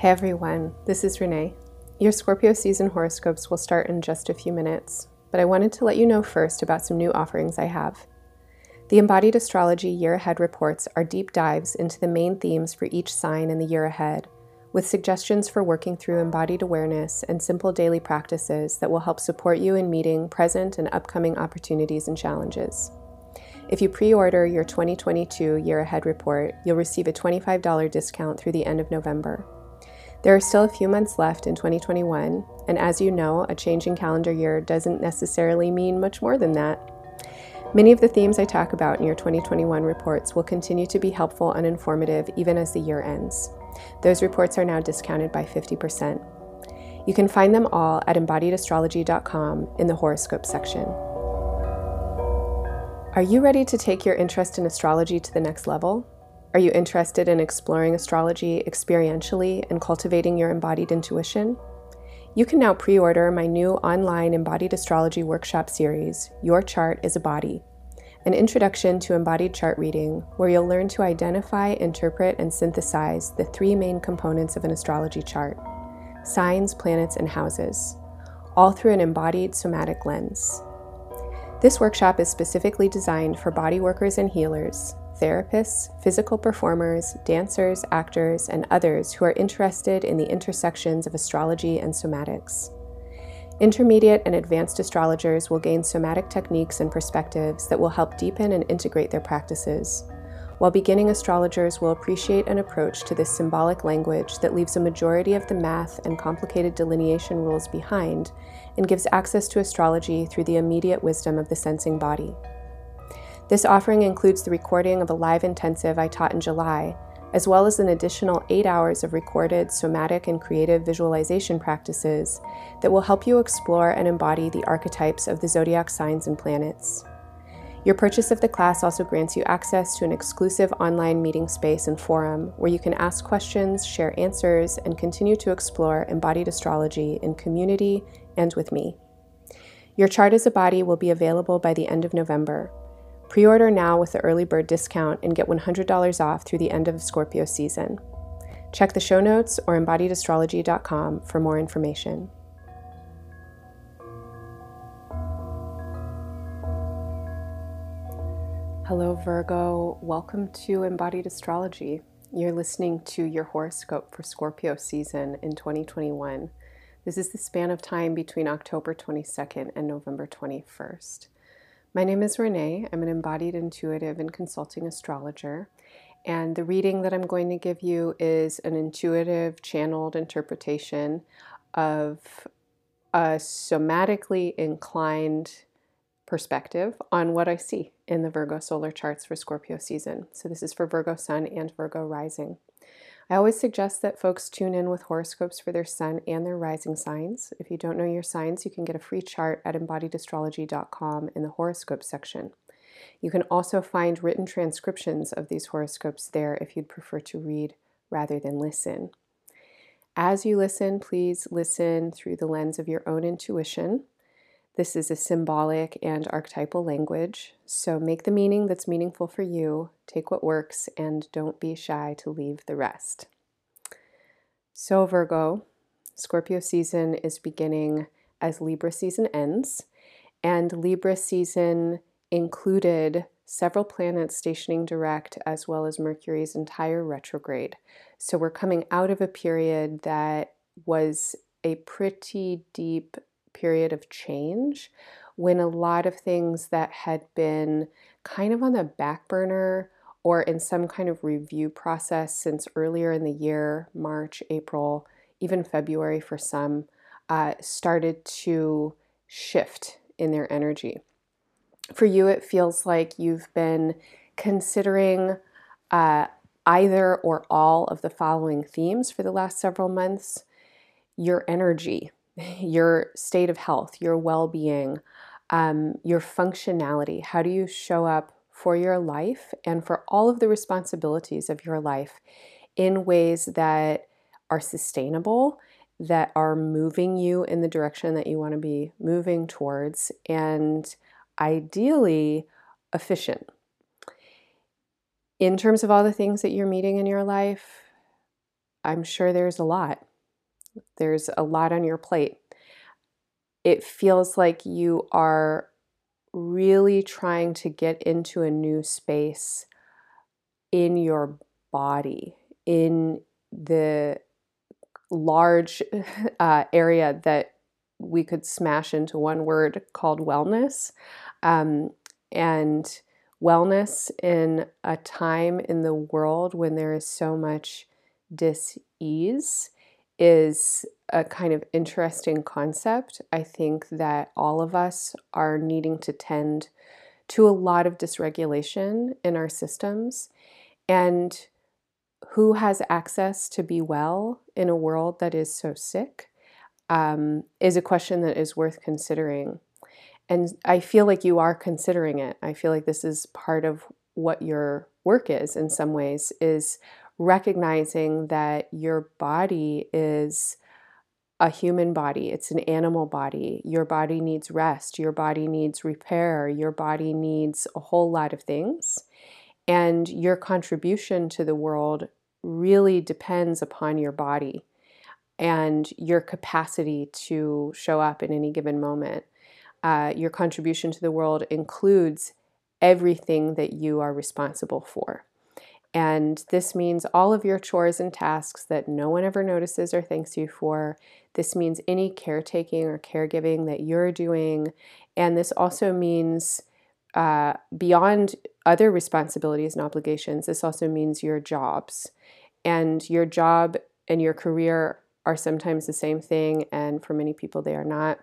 Hey everyone, this is Renee. Your Scorpio season horoscopes will start in just a few minutes, but I wanted to let you know first about some new offerings I have. The Embodied Astrology Year Ahead reports are deep dives into the main themes for each sign in the year ahead, with suggestions for working through embodied awareness and simple daily practices that will help support you in meeting present and upcoming opportunities and challenges. If you pre order your 2022 Year Ahead report, you'll receive a $25 discount through the end of November. There are still a few months left in 2021, and as you know, a changing calendar year doesn't necessarily mean much more than that. Many of the themes I talk about in your 2021 reports will continue to be helpful and informative even as the year ends. Those reports are now discounted by 50%. You can find them all at embodiedastrology.com in the horoscope section. Are you ready to take your interest in astrology to the next level? Are you interested in exploring astrology experientially and cultivating your embodied intuition? You can now pre order my new online embodied astrology workshop series, Your Chart is a Body, an introduction to embodied chart reading, where you'll learn to identify, interpret, and synthesize the three main components of an astrology chart signs, planets, and houses, all through an embodied somatic lens. This workshop is specifically designed for body workers and healers therapists, physical performers, dancers, actors, and others who are interested in the intersections of astrology and somatics. Intermediate and advanced astrologers will gain somatic techniques and perspectives that will help deepen and integrate their practices, while beginning astrologers will appreciate an approach to this symbolic language that leaves a majority of the math and complicated delineation rules behind and gives access to astrology through the immediate wisdom of the sensing body. This offering includes the recording of a live intensive I taught in July, as well as an additional eight hours of recorded somatic and creative visualization practices that will help you explore and embody the archetypes of the zodiac signs and planets. Your purchase of the class also grants you access to an exclusive online meeting space and forum where you can ask questions, share answers, and continue to explore embodied astrology in community and with me. Your chart as a body will be available by the end of November. Pre order now with the early bird discount and get $100 off through the end of Scorpio season. Check the show notes or embodiedastrology.com for more information. Hello, Virgo. Welcome to Embodied Astrology. You're listening to your horoscope for Scorpio season in 2021. This is the span of time between October 22nd and November 21st. My name is Renee. I'm an embodied intuitive and consulting astrologer. And the reading that I'm going to give you is an intuitive channeled interpretation of a somatically inclined perspective on what I see in the Virgo solar charts for Scorpio season. So, this is for Virgo sun and Virgo rising. I always suggest that folks tune in with horoscopes for their sun and their rising signs. If you don't know your signs, you can get a free chart at embodiedastrology.com in the horoscope section. You can also find written transcriptions of these horoscopes there if you'd prefer to read rather than listen. As you listen, please listen through the lens of your own intuition this is a symbolic and archetypal language, so make the meaning that's meaningful for you, take what works, and don't be shy to leave the rest. So, Virgo, Scorpio season is beginning as Libra season ends, and Libra season included several planets stationing direct as well as Mercury's entire retrograde. So, we're coming out of a period that was a pretty deep period of change when a lot of things that had been kind of on the back burner or in some kind of review process since earlier in the year, March, April, even February for some, uh, started to shift in their energy. For you, it feels like you've been considering uh, either or all of the following themes for the last several months your energy, your state of health, your well being, um, your functionality. How do you show up for your life and for all of the responsibilities of your life in ways that are sustainable, that are moving you in the direction that you want to be moving towards, and ideally efficient. In terms of all the things that you're meeting in your life, I'm sure there's a lot. There's a lot on your plate. It feels like you are really trying to get into a new space in your body, in the large uh, area that we could smash into one word called wellness. Um, and wellness in a time in the world when there is so much dis-ease is a kind of interesting concept. I think that all of us are needing to tend to a lot of dysregulation in our systems. And who has access to be well in a world that is so sick um, is a question that is worth considering. And I feel like you are considering it. I feel like this is part of what your work is in some ways, is recognizing that your body is a human body, it's an animal body. Your body needs rest, your body needs repair, your body needs a whole lot of things. And your contribution to the world really depends upon your body and your capacity to show up in any given moment uh, your contribution to the world includes everything that you are responsible for. And this means all of your chores and tasks that no one ever notices or thanks you for. This means any caretaking or caregiving that you're doing. And this also means uh, beyond other responsibilities and obligations, this also means your jobs. And your job and your career are sometimes the same thing, and for many people, they are not.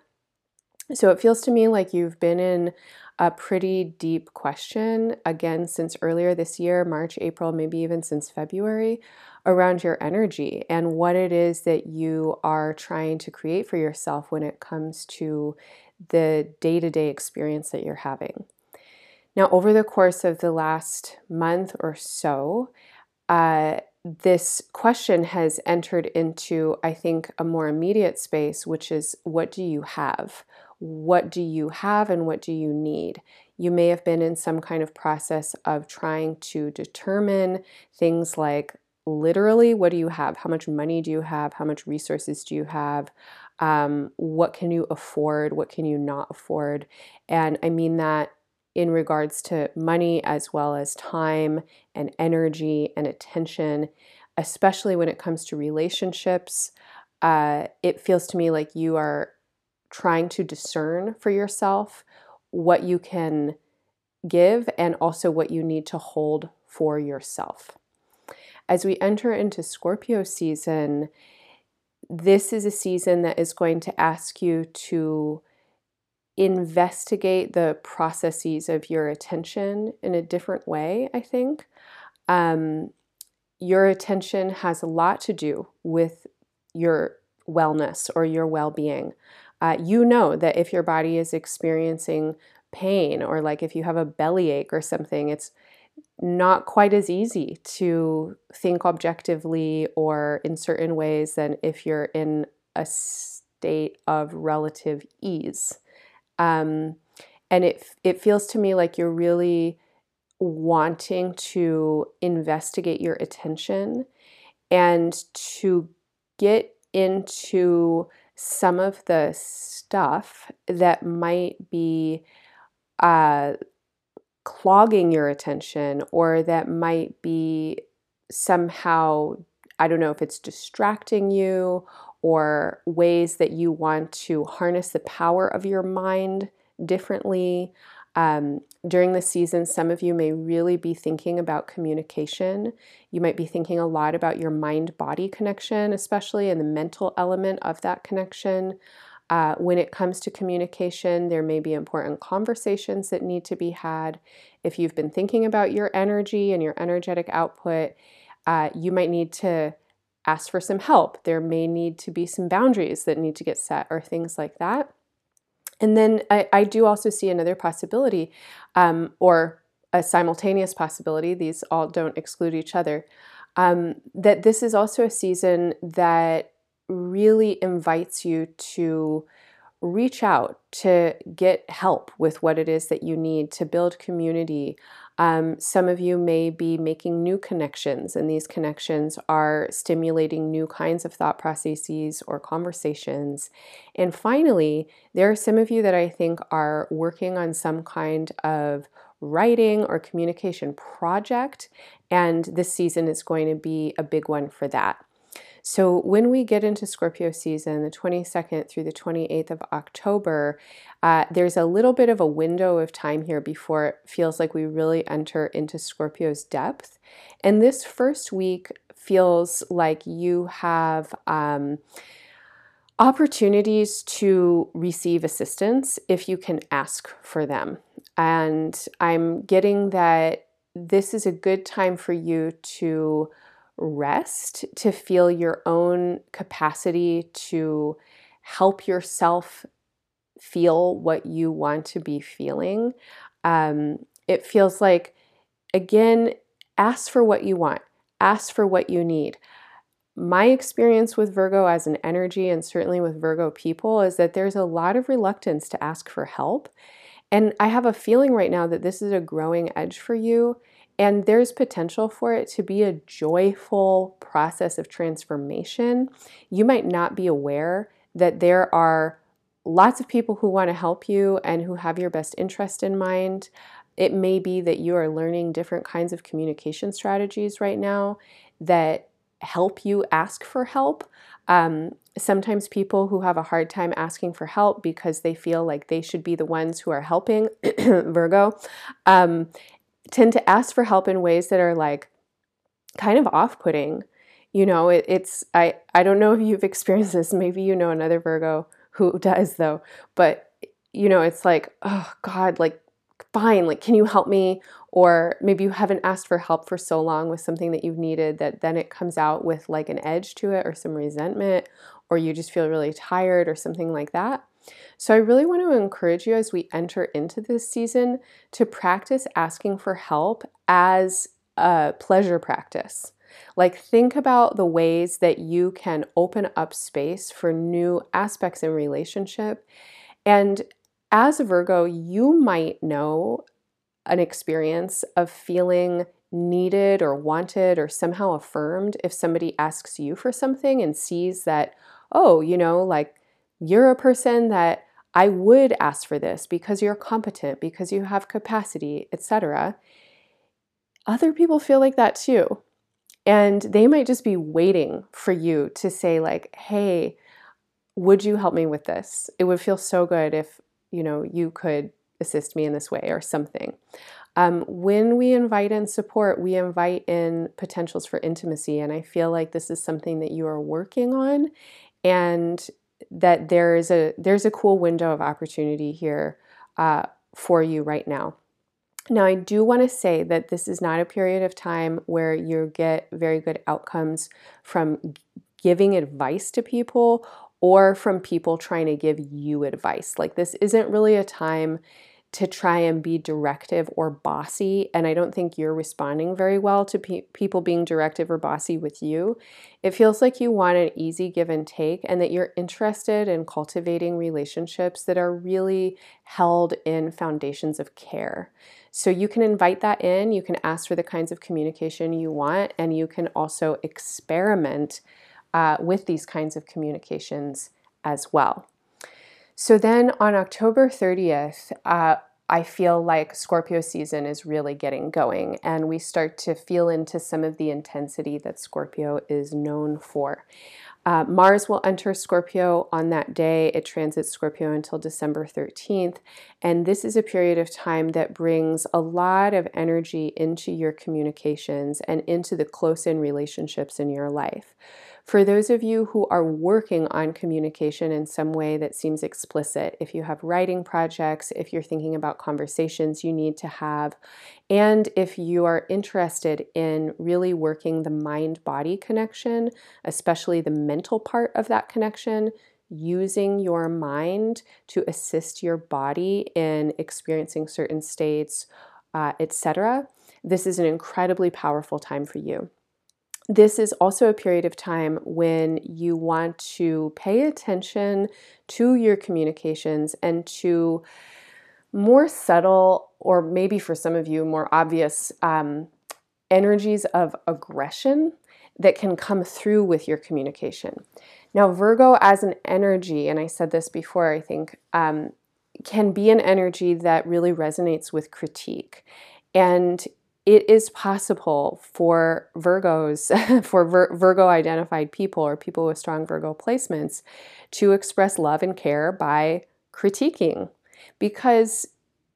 So it feels to me like you've been in a pretty deep question again since earlier this year, March, April, maybe even since February, around your energy and what it is that you are trying to create for yourself when it comes to the day to day experience that you're having. Now, over the course of the last month or so, uh, this question has entered into, I think, a more immediate space, which is what do you have? What do you have and what do you need. You may have been in some kind of process of trying to determine things like literally what do you have? How much money do you have? How much resources do you have? Um, what can you afford? What can you not afford? And I mean that in regards to money as well as time and energy and attention, especially when it comes to relationships. Uh, it feels to me like you are trying to discern for yourself what you can give and also what you need to hold for yourself. As we enter into Scorpio season, this is a season that is going to ask you to investigate the processes of your attention in a different way, I think. Um, your attention has a lot to do with your wellness or your well being uh, you know that if your body is experiencing pain or like if you have a bellyache or something, it's not quite as easy to think objectively or in certain ways than if you're in a state of relative ease. Um, and it it feels to me like you're really wanting to investigate your attention and to get into some of the stuff that might be uh, clogging your attention or that might be somehow, I don't know if it's distracting you or ways that you want to harness the power of your mind differently. Um, during the season, some of you may really be thinking about communication. You might be thinking a lot about your mind body connection, especially in the mental element of that connection. Uh, when it comes to communication, there may be important conversations that need to be had. If you've been thinking about your energy and your energetic output, uh, you might need to ask for some help. There may need to be some boundaries that need to get set, or things like that. And then I, I do also see another possibility, um, or a simultaneous possibility, these all don't exclude each other, um, that this is also a season that really invites you to reach out to get help with what it is that you need to build community. Um, some of you may be making new connections, and these connections are stimulating new kinds of thought processes or conversations. And finally, there are some of you that I think are working on some kind of writing or communication project, and this season is going to be a big one for that. So, when we get into Scorpio season, the 22nd through the 28th of October, uh, there's a little bit of a window of time here before it feels like we really enter into Scorpio's depth. And this first week feels like you have. Um, opportunities to receive assistance if you can ask for them. And I'm getting that this is a good time for you to rest, to feel your own capacity to help yourself feel what you want to be feeling. Um, it feels like, again, ask for what you want, ask for what you need. My experience with Virgo as an energy, and certainly with Virgo people, is that there's a lot of reluctance to ask for help. And I have a feeling right now that this is a growing edge for you. And there's potential for it to be a joyful process of transformation. You might not be aware that there are lots of people who want to help you and who have your best interest in mind. It may be that you are learning different kinds of communication strategies right now that help you ask for help. Um, sometimes people who have a hard time asking for help because they feel like they should be the ones who are helping Virgo um, tend to ask for help in ways that are like kind of off-putting. You know, it, it's I I don't know if you've experienced this. Maybe you know another Virgo who does though. But you know, it's like, oh God, like fine, like can you help me? Or maybe you haven't asked for help for so long with something that you've needed that then it comes out with like an edge to it or some resentment, or you just feel really tired or something like that. So, I really want to encourage you as we enter into this season to practice asking for help as a pleasure practice. Like, think about the ways that you can open up space for new aspects in relationship. And as a Virgo, you might know an experience of feeling needed or wanted or somehow affirmed if somebody asks you for something and sees that, oh, you know, like you're a person that I would ask for this because you're competent, because you have capacity, etc. Other people feel like that too. And they might just be waiting for you to say like, "Hey, would you help me with this? It would feel so good if, you know, you could assist me in this way or something." Um, when we invite in support, we invite in potentials for intimacy. And I feel like this is something that you are working on. And that there is a there's a cool window of opportunity here uh, for you right now. Now, I do want to say that this is not a period of time where you get very good outcomes from giving advice to people or from people trying to give you advice. Like, this isn't really a time to try and be directive or bossy. And I don't think you're responding very well to pe- people being directive or bossy with you. It feels like you want an easy give and take and that you're interested in cultivating relationships that are really held in foundations of care. So you can invite that in, you can ask for the kinds of communication you want, and you can also experiment uh, with these kinds of communications as well. So then on October 30th, uh, I feel like Scorpio season is really getting going, and we start to feel into some of the intensity that Scorpio is known for. Uh, Mars will enter Scorpio on that day. It transits Scorpio until December 13th. And this is a period of time that brings a lot of energy into your communications and into the close in relationships in your life. For those of you who are working on communication in some way that seems explicit, if you have writing projects, if you're thinking about conversations you need to have, and if you are interested in really working the mind body connection, especially the mental part of that connection, using your mind to assist your body in experiencing certain states, uh, etc., this is an incredibly powerful time for you. This is also a period of time when you want to pay attention to your communications and to more subtle, or maybe for some of you, more obvious um, energies of aggression that can come through with your communication. Now, Virgo as an energy, and I said this before, I think, um, can be an energy that really resonates with critique. And it is possible for Virgos, for Vir- Virgo identified people or people with strong Virgo placements, to express love and care by critiquing because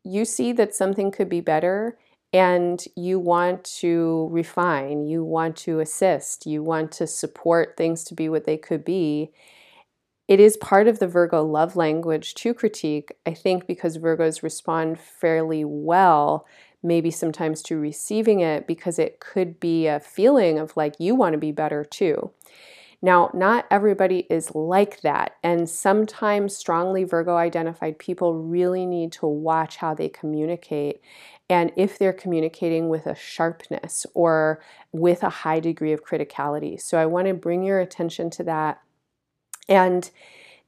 you see that something could be better and you want to refine, you want to assist, you want to support things to be what they could be. It is part of the Virgo love language to critique, I think, because Virgos respond fairly well maybe sometimes to receiving it because it could be a feeling of like you want to be better too. Now, not everybody is like that, and sometimes strongly Virgo identified people really need to watch how they communicate and if they're communicating with a sharpness or with a high degree of criticality. So, I want to bring your attention to that and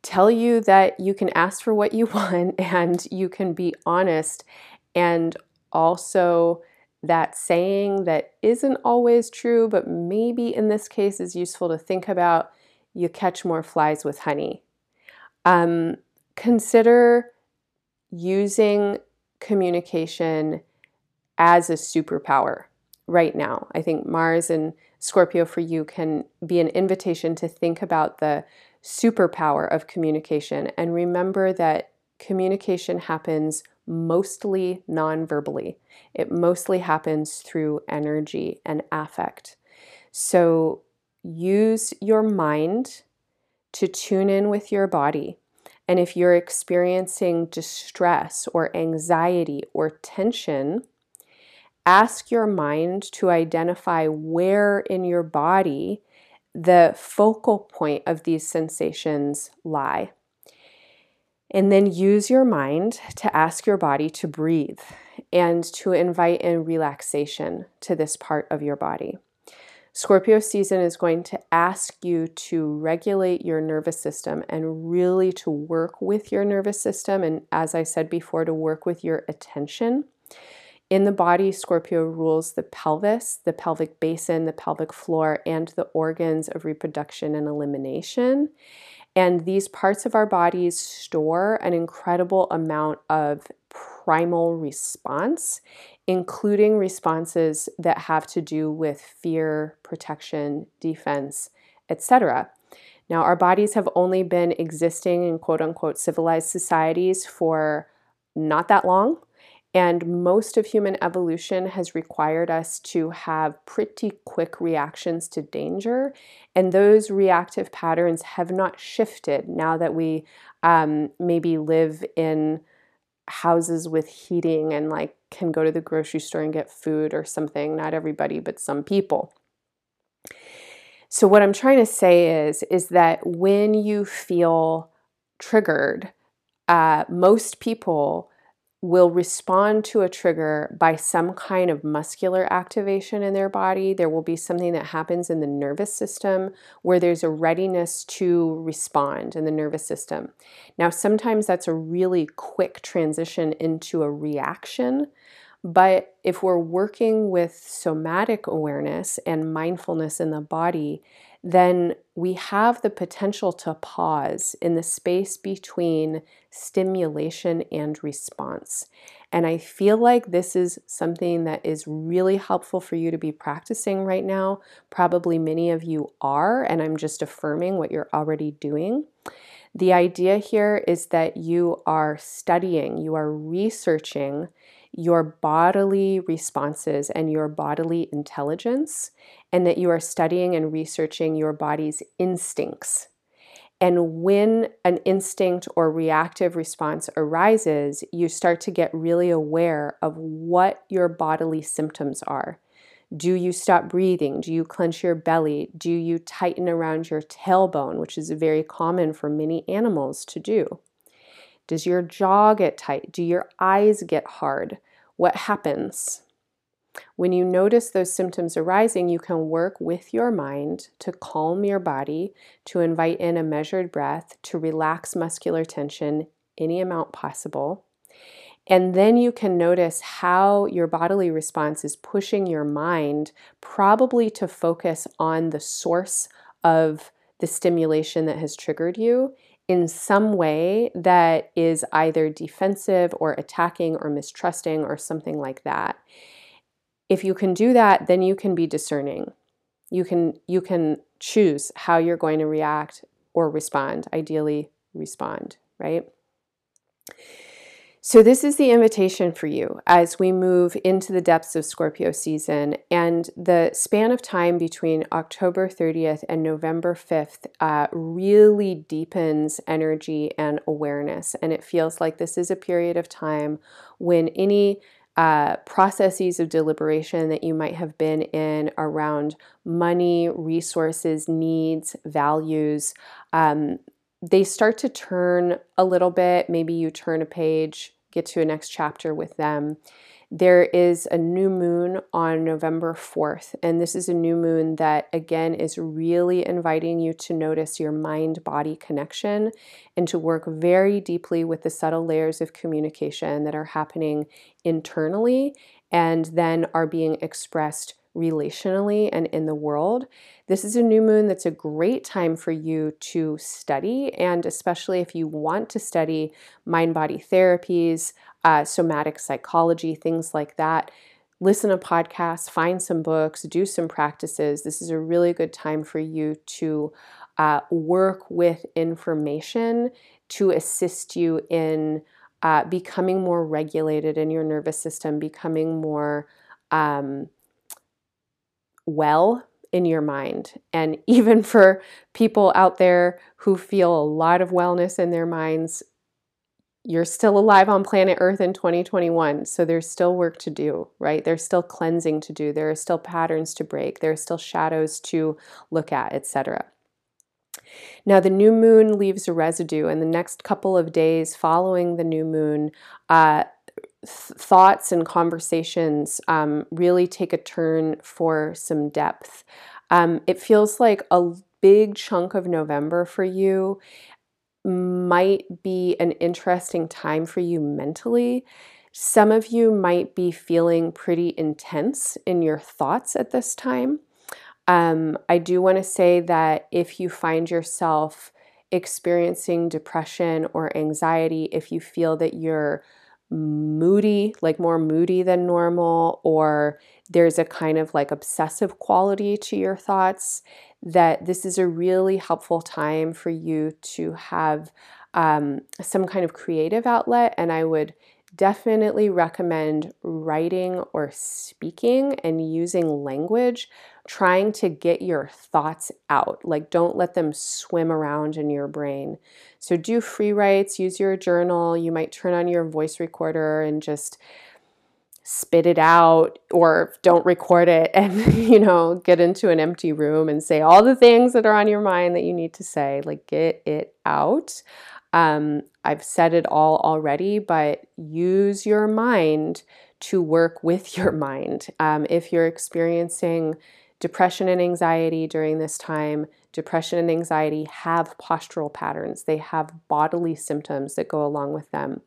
tell you that you can ask for what you want and you can be honest and also that saying that isn't always true, but maybe in this case is useful to think about you catch more flies with honey. Um, consider using communication as a superpower right now. I think Mars and Scorpio for you can be an invitation to think about the superpower of communication and remember that communication happens mostly non verbally. It mostly happens through energy and affect. So use your mind to tune in with your body. And if you're experiencing distress or anxiety or tension, ask your mind to identify where in your body the focal point of these sensations lie. And then use your mind to ask your body to breathe and to invite in relaxation to this part of your body. Scorpio season is going to ask you to regulate your nervous system and really to work with your nervous system. And as I said before, to work with your attention. In the body, Scorpio rules the pelvis, the pelvic basin, the pelvic floor, and the organs of reproduction and elimination. And these parts of our bodies store an incredible amount of primal response, including responses that have to do with fear, protection, defense, etc. Now, our bodies have only been existing in quote unquote civilized societies for not that long. And most of human evolution has required us to have pretty quick reactions to danger. And those reactive patterns have not shifted now that we um, maybe live in houses with heating and like can go to the grocery store and get food or something. Not everybody, but some people. So what I'm trying to say is, is that when you feel triggered, uh, most people will respond to a trigger by some kind of muscular activation in their body. There will be something that happens in the nervous system where there's a readiness to respond in the nervous system. Now, sometimes that's a really quick transition into a reaction. But if we're working with somatic awareness and mindfulness in the body, then we have the potential to pause in the space between stimulation and response. And I feel like this is something that is really helpful for you to be practicing right now. Probably many of you are, and I'm just affirming what you're already doing. The idea here is that you are studying, you are researching your bodily responses and your bodily intelligence, and that you are studying and researching your body's instincts. And when an instinct or reactive response arises, you start to get really aware of what your bodily symptoms are. Do you stop breathing? Do you clench your belly? Do you tighten around your tailbone, which is very common for many animals to do? Does your jaw get tight? Do your eyes get hard? What happens? When you notice those symptoms arising, you can work with your mind to calm your body, to invite in a measured breath, to relax muscular tension any amount possible. And then you can notice how your bodily response is pushing your mind, probably to focus on the source of the stimulation that has triggered you in some way that is either defensive or attacking or mistrusting or something like that. If you can do that, then you can be discerning. You can you can choose how you're going to react or respond, ideally respond, right? So, this is the invitation for you as we move into the depths of Scorpio season. And the span of time between October 30th and November 5th uh, really deepens energy and awareness. And it feels like this is a period of time when any uh, processes of deliberation that you might have been in around money, resources, needs, values, um, they start to turn a little bit. Maybe you turn a page, get to a next chapter with them. There is a new moon on November 4th, and this is a new moon that again is really inviting you to notice your mind body connection and to work very deeply with the subtle layers of communication that are happening internally and then are being expressed relationally and in the world. This is a new moon that's a great time for you to study, and especially if you want to study mind body therapies, uh, somatic psychology, things like that. Listen to podcasts, find some books, do some practices. This is a really good time for you to uh, work with information to assist you in uh, becoming more regulated in your nervous system, becoming more um, well in your mind. And even for people out there who feel a lot of wellness in their minds, you're still alive on planet Earth in 2021. So there's still work to do, right? There's still cleansing to do. There are still patterns to break. There are still shadows to look at, etc. Now, the new moon leaves a residue, and the next couple of days following the new moon, uh, thoughts and conversations um, really take a turn for some depth. Um, it feels like a big chunk of November for you might be an interesting time for you mentally. Some of you might be feeling pretty intense in your thoughts at this time. Um, I do want to say that if you find yourself experiencing depression or anxiety, if you feel that you're moody, like more moody than normal, or there's a kind of like obsessive quality to your thoughts, that this is a really helpful time for you to have um, some kind of creative outlet. And I would definitely recommend writing or speaking and using language, trying to get your thoughts out. Like, don't let them swim around in your brain. So, do free writes, use your journal. You might turn on your voice recorder and just spit it out or don't record it and you know get into an empty room and say all the things that are on your mind that you need to say like get it out um, I've said it all already, but use your mind to work with your mind. Um, if you're experiencing depression and anxiety during this time, depression and anxiety have postural patterns, they have bodily symptoms that go along with them.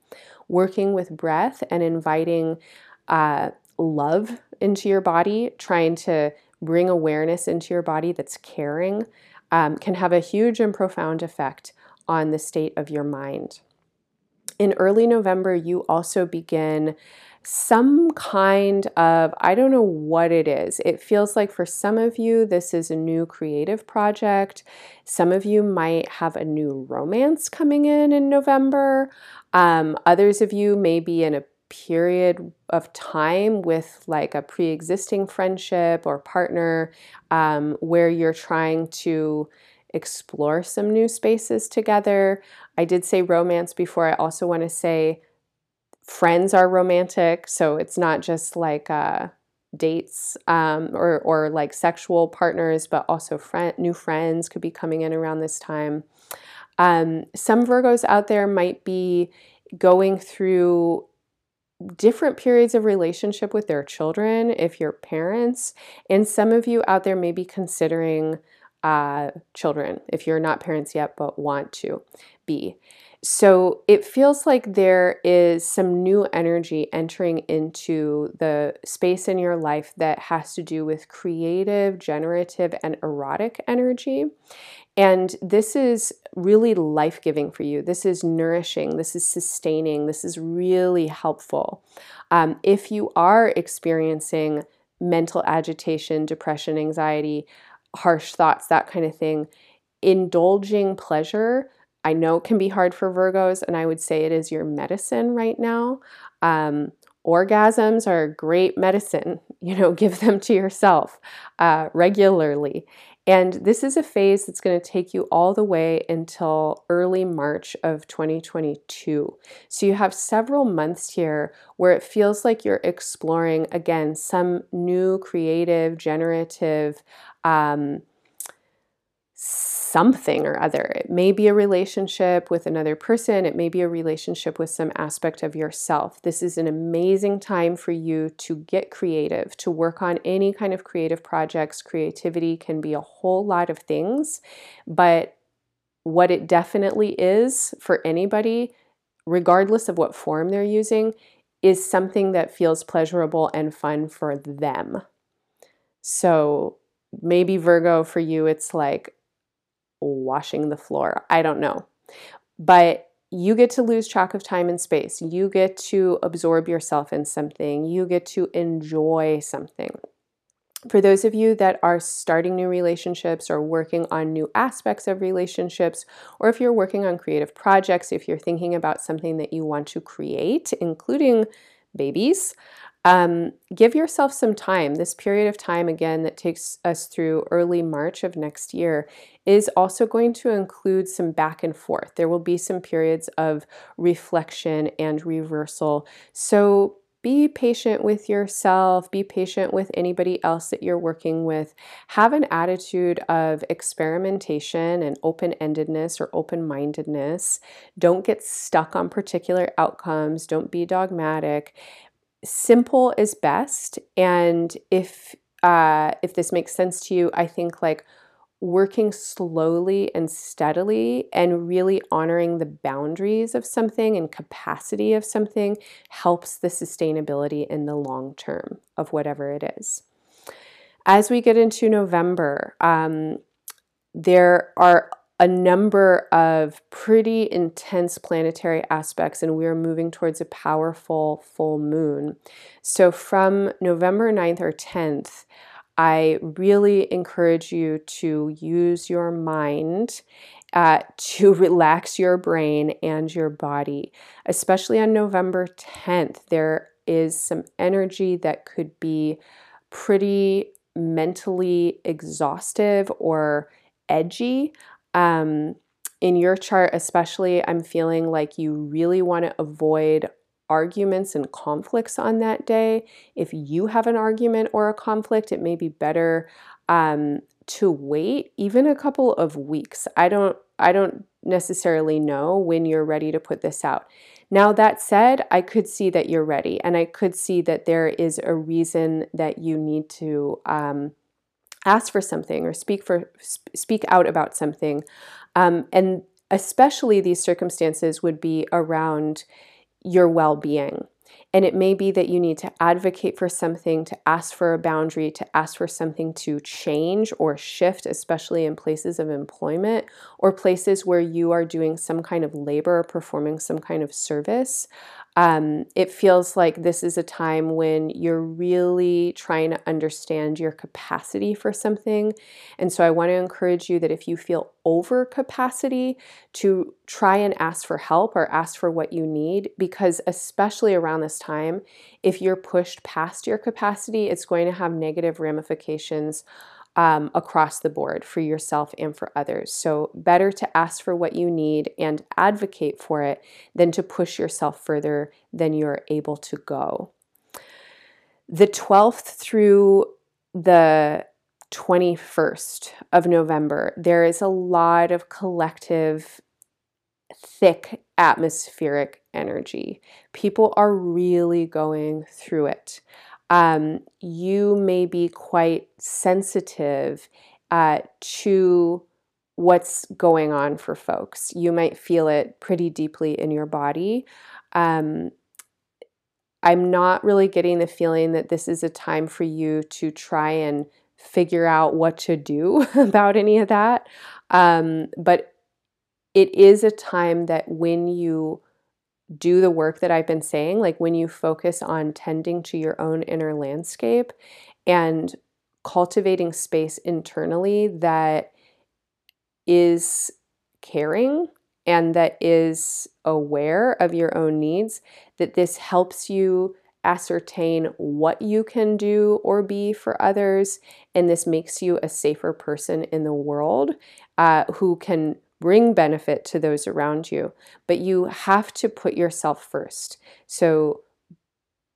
Working with breath and inviting uh, love into your body, trying to bring awareness into your body that's caring, um, can have a huge and profound effect on the state of your mind. In early November, you also begin some kind of, I don't know what it is. It feels like for some of you, this is a new creative project. Some of you might have a new romance coming in in November. Um, others of you may be in a period of time with like a pre existing friendship or partner um, where you're trying to explore some new spaces together. I did say romance before. I also want to say friends are romantic. So it's not just like uh, dates um, or, or like sexual partners, but also friend, new friends could be coming in around this time. Um, some Virgos out there might be going through different periods of relationship with their children if you're parents. And some of you out there may be considering uh, children if you're not parents yet but want to be. So it feels like there is some new energy entering into the space in your life that has to do with creative, generative, and erotic energy. And this is really life giving for you. This is nourishing. This is sustaining. This is really helpful. Um, if you are experiencing mental agitation, depression, anxiety, harsh thoughts, that kind of thing, indulging pleasure I know it can be hard for Virgos, and I would say it is your medicine right now. Um, orgasms are great medicine. You know, give them to yourself uh, regularly. And this is a phase that's going to take you all the way until early March of 2022. So you have several months here where it feels like you're exploring, again, some new creative, generative, um, something or other. It may be a relationship with another person, it may be a relationship with some aspect of yourself. This is an amazing time for you to get creative, to work on any kind of creative projects. Creativity can be a whole lot of things, but what it definitely is for anybody, regardless of what form they're using, is something that feels pleasurable and fun for them. So, maybe Virgo for you, it's like washing the floor. I don't know. But you get to lose track of time and space. You get to absorb yourself in something. You get to enjoy something. For those of you that are starting new relationships or working on new aspects of relationships, or if you're working on creative projects, if you're thinking about something that you want to create, including babies, um, give yourself some time. This period of time, again, that takes us through early March of next year, is also going to include some back and forth. There will be some periods of reflection and reversal. So be patient with yourself, be patient with anybody else that you're working with. Have an attitude of experimentation and open endedness or open mindedness. Don't get stuck on particular outcomes, don't be dogmatic simple is best. And if uh, if this makes sense to you, I think like working slowly and steadily and really honoring the boundaries of something and capacity of something helps the sustainability in the long term of whatever it is. As we get into November, um, there are a number of pretty intense planetary aspects, and we are moving towards a powerful full moon. So, from November 9th or 10th, I really encourage you to use your mind uh, to relax your brain and your body. Especially on November 10th, there is some energy that could be pretty mentally exhaustive or edgy. Um, in your chart, especially, I'm feeling like you really want to avoid arguments and conflicts on that day. If you have an argument or a conflict, it may be better um, to wait even a couple of weeks. I don't I don't necessarily know when you're ready to put this out. Now that said, I could see that you're ready, and I could see that there is a reason that you need to um, ask for something or speak for speak out about something um, and especially these circumstances would be around your well-being and it may be that you need to advocate for something, to ask for a boundary, to ask for something to change or shift, especially in places of employment or places where you are doing some kind of labor or performing some kind of service. Um, it feels like this is a time when you're really trying to understand your capacity for something. And so I want to encourage you that if you feel over capacity, to try and ask for help or ask for what you need, because especially around this time, if you're pushed past your capacity, it's going to have negative ramifications um, across the board for yourself and for others. So, better to ask for what you need and advocate for it than to push yourself further than you're able to go. The 12th through the 21st of November, there is a lot of collective, thick atmospheric energy. People are really going through it. Um, you may be quite sensitive uh, to what's going on for folks. You might feel it pretty deeply in your body. Um, I'm not really getting the feeling that this is a time for you to try and figure out what to do about any of that. Um, but it is a time that when you do the work that I've been saying, like when you focus on tending to your own inner landscape and cultivating space internally that is caring and that is aware of your own needs, that this helps you ascertain what you can do or be for others. And this makes you a safer person in the world uh, who can bring benefit to those around you. But you have to put yourself first. So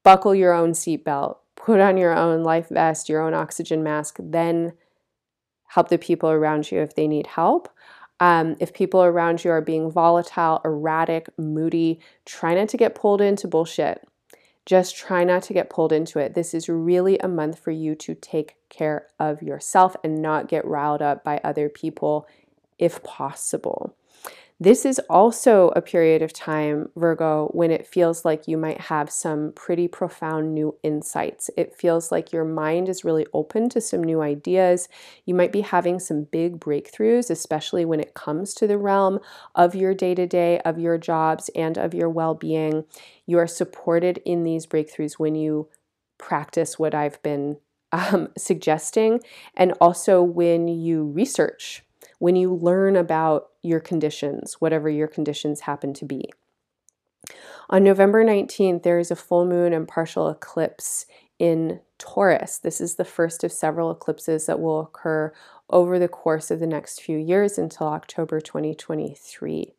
buckle your own seatbelt, put on your own life vest, your own oxygen mask, then help the people around you if they need help. Um, if people around you are being volatile, erratic, moody, try not to get pulled into bullshit. Just try not to get pulled into it. This is really a month for you to take care of yourself and not get riled up by other people if possible. This is also a period of time, Virgo, when it feels like you might have some pretty profound new insights. It feels like your mind is really open to some new ideas. You might be having some big breakthroughs, especially when it comes to the realm of your day to day, of your jobs, and of your well being. You are supported in these breakthroughs when you practice what I've been um, suggesting, and also when you research when you learn about your conditions, whatever your conditions happen to be. On November 19th, there is a full moon and partial eclipse in Taurus. This is the first of several eclipses that will occur over the course of the next few years until October 2023.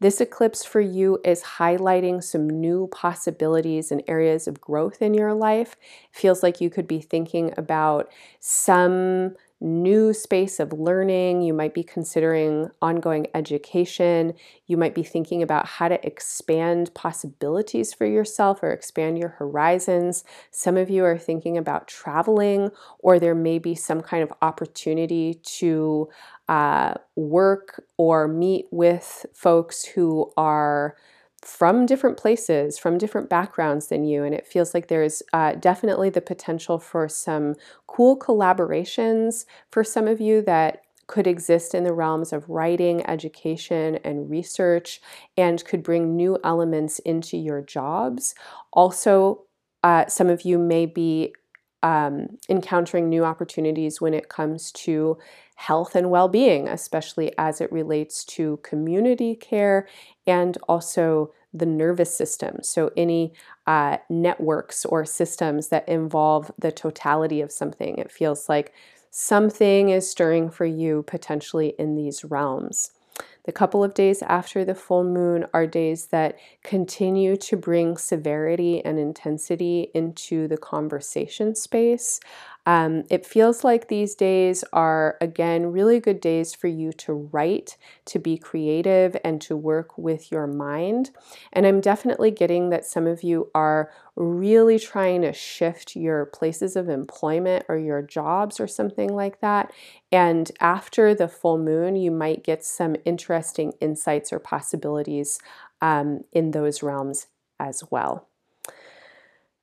This eclipse for you is highlighting some new possibilities and areas of growth in your life. It feels like you could be thinking about some new space of learning. You might be considering ongoing education. You might be thinking about how to expand possibilities for yourself or expand your horizons. Some of you are thinking about traveling, or there may be some kind of opportunity to uh, work or meet with folks who are from different places, from different backgrounds than you. And it feels like there's uh, definitely the potential for some cool collaborations for some of you that could exist in the realms of writing, education, and research, and could bring new elements into your jobs. Also, uh, some of you may be um, encountering new opportunities when it comes to health and well being, especially as it relates to community care and also the nervous system. So, any uh, networks or systems that involve the totality of something, it feels like something is stirring for you potentially in these realms. The couple of days after the full moon are days that continue to bring severity and intensity into the conversation space. Um, it feels like these days are, again, really good days for you to write, to be creative, and to work with your mind. And I'm definitely getting that some of you are really trying to shift your places of employment or your jobs or something like that. And after the full moon, you might get some interesting insights or possibilities um, in those realms as well.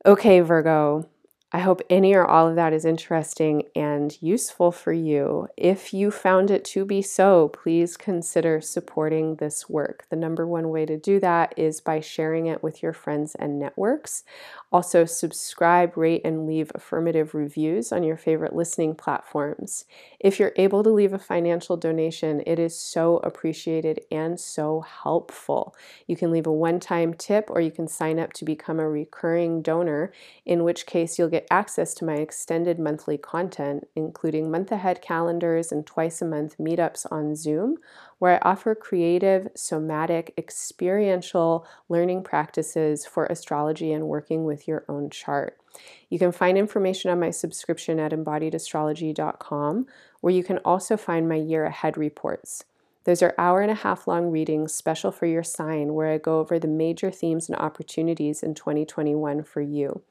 Okay, Virgo. I hope any or all of that is interesting and useful for you. If you found it to be so, please consider supporting this work. The number one way to do that is by sharing it with your friends and networks. Also, subscribe, rate, and leave affirmative reviews on your favorite listening platforms. If you're able to leave a financial donation, it is so appreciated and so helpful. You can leave a one time tip or you can sign up to become a recurring donor, in which case you'll get access to my extended monthly content, including month ahead calendars and twice a month meetups on Zoom where I offer creative, somatic, experiential learning practices for astrology and working with your own chart. You can find information on my subscription at embodiedastrology.com, where you can also find my year ahead reports. Those are hour and a half long readings special for your sign, where I go over the major themes and opportunities in 2021 for you.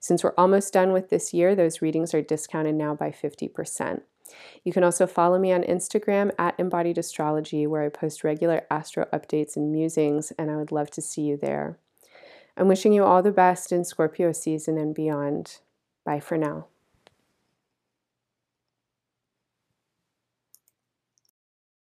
Since we're almost done with this year, those readings are discounted now by 50%. You can also follow me on Instagram at Embodied Astrology, where I post regular astro updates and musings, and I would love to see you there. I'm wishing you all the best in Scorpio season and beyond. Bye for now.